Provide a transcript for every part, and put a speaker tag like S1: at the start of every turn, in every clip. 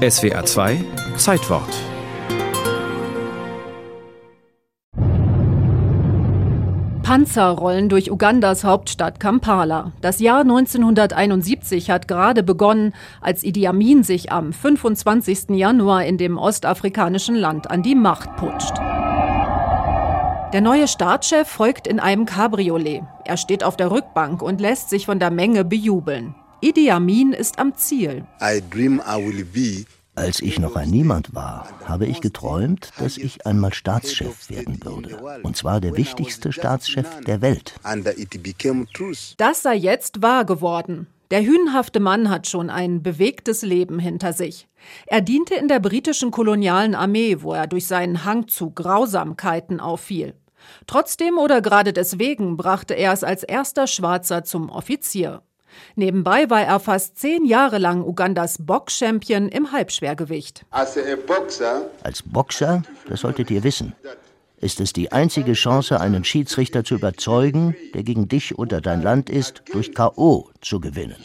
S1: SWA 2 Zeitwort
S2: Panzer rollen durch Ugandas Hauptstadt Kampala. Das Jahr 1971 hat gerade begonnen, als Idi Amin sich am 25. Januar in dem ostafrikanischen Land an die Macht putscht. Der neue Staatschef folgt in einem Cabriolet. Er steht auf der Rückbank und lässt sich von der Menge bejubeln. Idi Amin ist am Ziel.
S3: I dream I will be
S4: als ich noch ein Niemand war, habe ich geträumt, dass ich einmal Staatschef werden würde. Und zwar der wichtigste Staatschef der Welt.
S2: Das sei jetzt wahr geworden. Der hünenhafte Mann hat schon ein bewegtes Leben hinter sich. Er diente in der britischen kolonialen Armee, wo er durch seinen Hang zu Grausamkeiten auffiel. Trotzdem oder gerade deswegen brachte er es als erster Schwarzer zum Offizier. Nebenbei war er fast zehn Jahre lang Ugandas Box-Champion im Halbschwergewicht.
S4: Als Boxer, das solltet ihr wissen, ist es die einzige Chance, einen Schiedsrichter zu überzeugen, der gegen dich oder dein Land ist, durch K.O. zu gewinnen.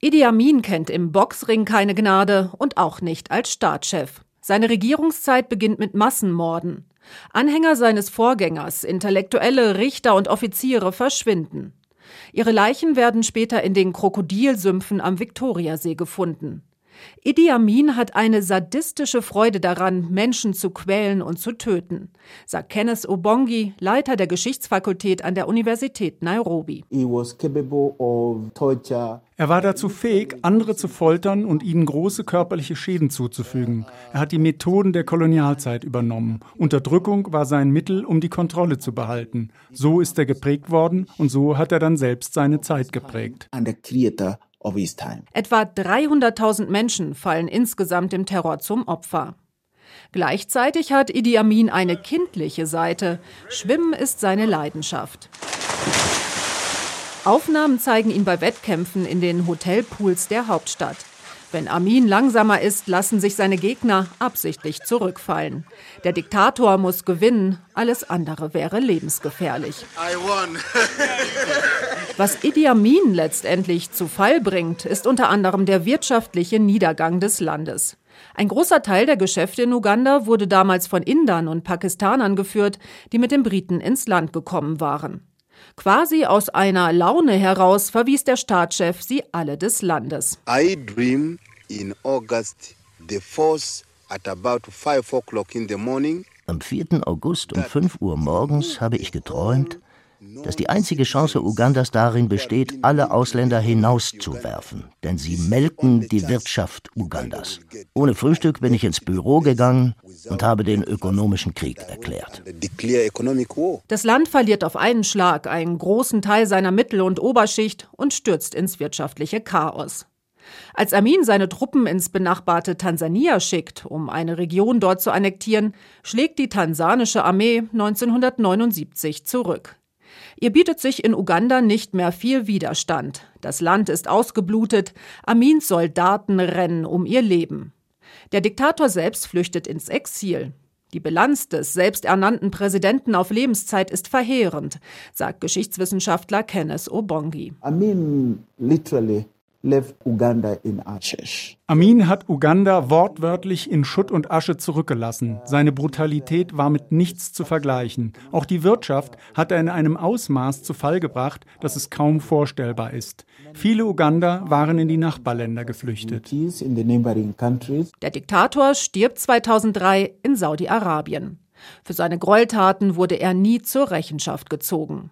S2: Idi Amin kennt im Boxring keine Gnade und auch nicht als Staatschef. Seine Regierungszeit beginnt mit Massenmorden. Anhänger seines Vorgängers, Intellektuelle, Richter und Offiziere verschwinden. Ihre Leichen werden später in den Krokodilsümpfen am Viktoriasee gefunden. Idi Amin hat eine sadistische Freude daran, Menschen zu quälen und zu töten, sagt Kenneth Obongi, Leiter der Geschichtsfakultät an der Universität Nairobi.
S5: Er war dazu fähig, andere zu foltern und ihnen große körperliche Schäden zuzufügen. Er hat die Methoden der Kolonialzeit übernommen. Unterdrückung war sein Mittel, um die Kontrolle zu behalten. So ist er geprägt worden und so hat er dann selbst seine Zeit geprägt.
S2: Etwa 300.000 Menschen fallen insgesamt dem Terror zum Opfer. Gleichzeitig hat Idi Amin eine kindliche Seite. Schwimmen ist seine Leidenschaft. Aufnahmen zeigen ihn bei Wettkämpfen in den Hotelpools der Hauptstadt. Wenn Amin langsamer ist, lassen sich seine Gegner absichtlich zurückfallen. Der Diktator muss gewinnen, alles andere wäre lebensgefährlich. Was Idi Amin letztendlich zu Fall bringt, ist unter anderem der wirtschaftliche Niedergang des Landes. Ein großer Teil der Geschäfte in Uganda wurde damals von Indern und Pakistanern geführt, die mit den Briten ins Land gekommen waren. Quasi aus einer Laune heraus verwies der Staatschef sie alle des Landes.
S3: I dream in August the force at about 5 o'clock in the morning.
S4: Am 4. August um 5 Uhr morgens habe ich geträumt, dass die einzige Chance Ugandas darin besteht, alle Ausländer hinauszuwerfen, denn sie melken die Wirtschaft Ugandas. Ohne Frühstück bin ich ins Büro gegangen und habe den ökonomischen Krieg erklärt.
S2: Das Land verliert auf einen Schlag einen großen Teil seiner Mittel- und Oberschicht und stürzt ins wirtschaftliche Chaos. Als Amin seine Truppen ins benachbarte Tansania schickt, um eine Region dort zu annektieren, schlägt die tansanische Armee 1979 zurück. Ihr bietet sich in Uganda nicht mehr viel Widerstand. Das Land ist ausgeblutet, Amins Soldaten rennen um ihr Leben. Der Diktator selbst flüchtet ins Exil. Die Bilanz des selbsternannten Präsidenten auf Lebenszeit ist verheerend, sagt Geschichtswissenschaftler Kenneth Obongi.
S6: Amin literally left Uganda in ashes.
S5: Amin hat Uganda wortwörtlich in Schutt und Asche zurückgelassen. Seine Brutalität war mit nichts zu vergleichen. Auch die Wirtschaft hat er in einem Ausmaß zu Fall gebracht, dass es kaum vorstellbar ist. Viele Uganda waren in die Nachbarländer geflüchtet.
S2: Der Diktator stirbt 2003 in Saudi-Arabien. Für seine Gräueltaten wurde er nie zur Rechenschaft gezogen.